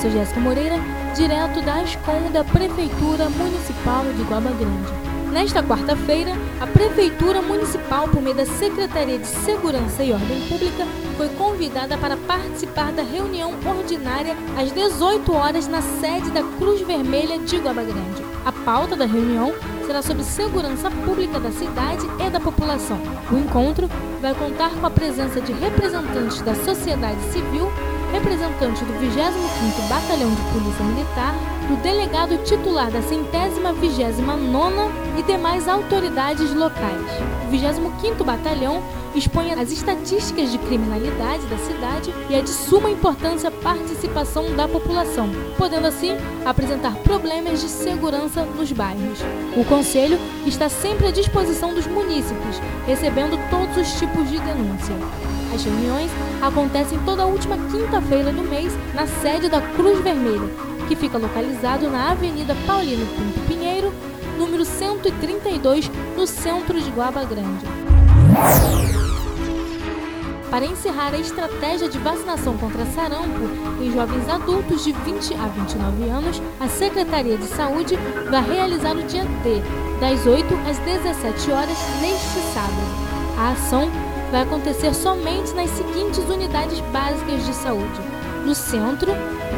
sou Jéssica Moreira, direto da ASCOM da Prefeitura Municipal de Guaba Grande. Nesta quarta-feira, a Prefeitura Municipal, por meio da Secretaria de Segurança e Ordem Pública, foi convidada para participar da reunião ordinária às 18 horas na sede da Cruz Vermelha de Guaba Grande. A pauta da reunião será sobre segurança pública da cidade e da população. O encontro vai contar com a presença de representantes da sociedade civil, representante do 25º Batalhão de Polícia Militar, do delegado titular da centésima vigésima nona e demais autoridades locais. O 25º Batalhão expõe as estatísticas de criminalidade da cidade e é de suma importância a participação da população, podendo assim apresentar problemas de segurança nos bairros. O Conselho está sempre à disposição dos munícipes, recebendo todos os tipos de denúncia. As reuniões acontecem toda última quinta-feira do mês na sede da Cruz Vermelha, que fica localizado na Avenida Paulino Pinto Pinheiro, número 132, no centro de Guaba Grande. Para encerrar a estratégia de vacinação contra sarampo em jovens adultos de 20 a 29 anos, a Secretaria de Saúde vai realizar o dia D, das 8 às 17 horas neste sábado. A ação vai acontecer somente nas seguintes unidades básicas de saúde: no centro,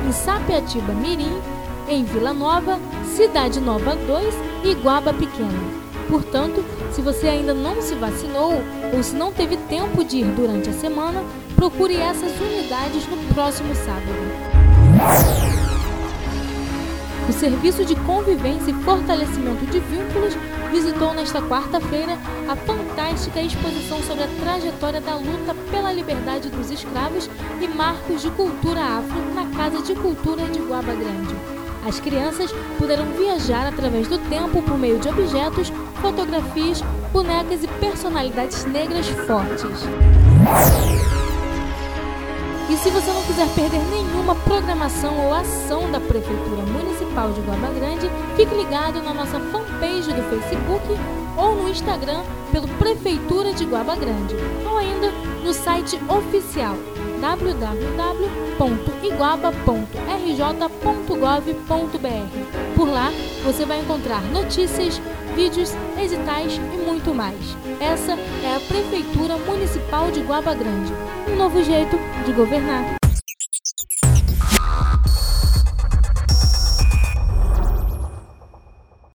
em Sapiatiba Mirim, em Vila Nova, Cidade Nova 2 e Guaba Pequena. Portanto, se você ainda não se vacinou ou se não teve tempo de ir durante a semana, procure essas unidades no próximo sábado. O Serviço de Convivência e Fortalecimento de Vínculos visitou nesta quarta-feira a fantástica exposição sobre a trajetória da luta pela liberdade dos escravos e marcos de cultura afro na Casa de Cultura de Guaba Grande. As crianças puderam viajar através do tempo por meio de objetos, fotografias, bonecas e personalidades negras fortes. E se você não quiser perder nenhuma programação ou ação da Prefeitura Municipal de Guaba Grande, fique ligado na nossa fanpage do Facebook ou no Instagram pelo Prefeitura de Guaba Grande, ou ainda no site oficial www.iguaba.rj.gov.br. Por lá você vai encontrar notícias, vídeos, editais e muito mais. Essa é a Prefeitura Municipal de Guaba Grande um novo jeito de governar.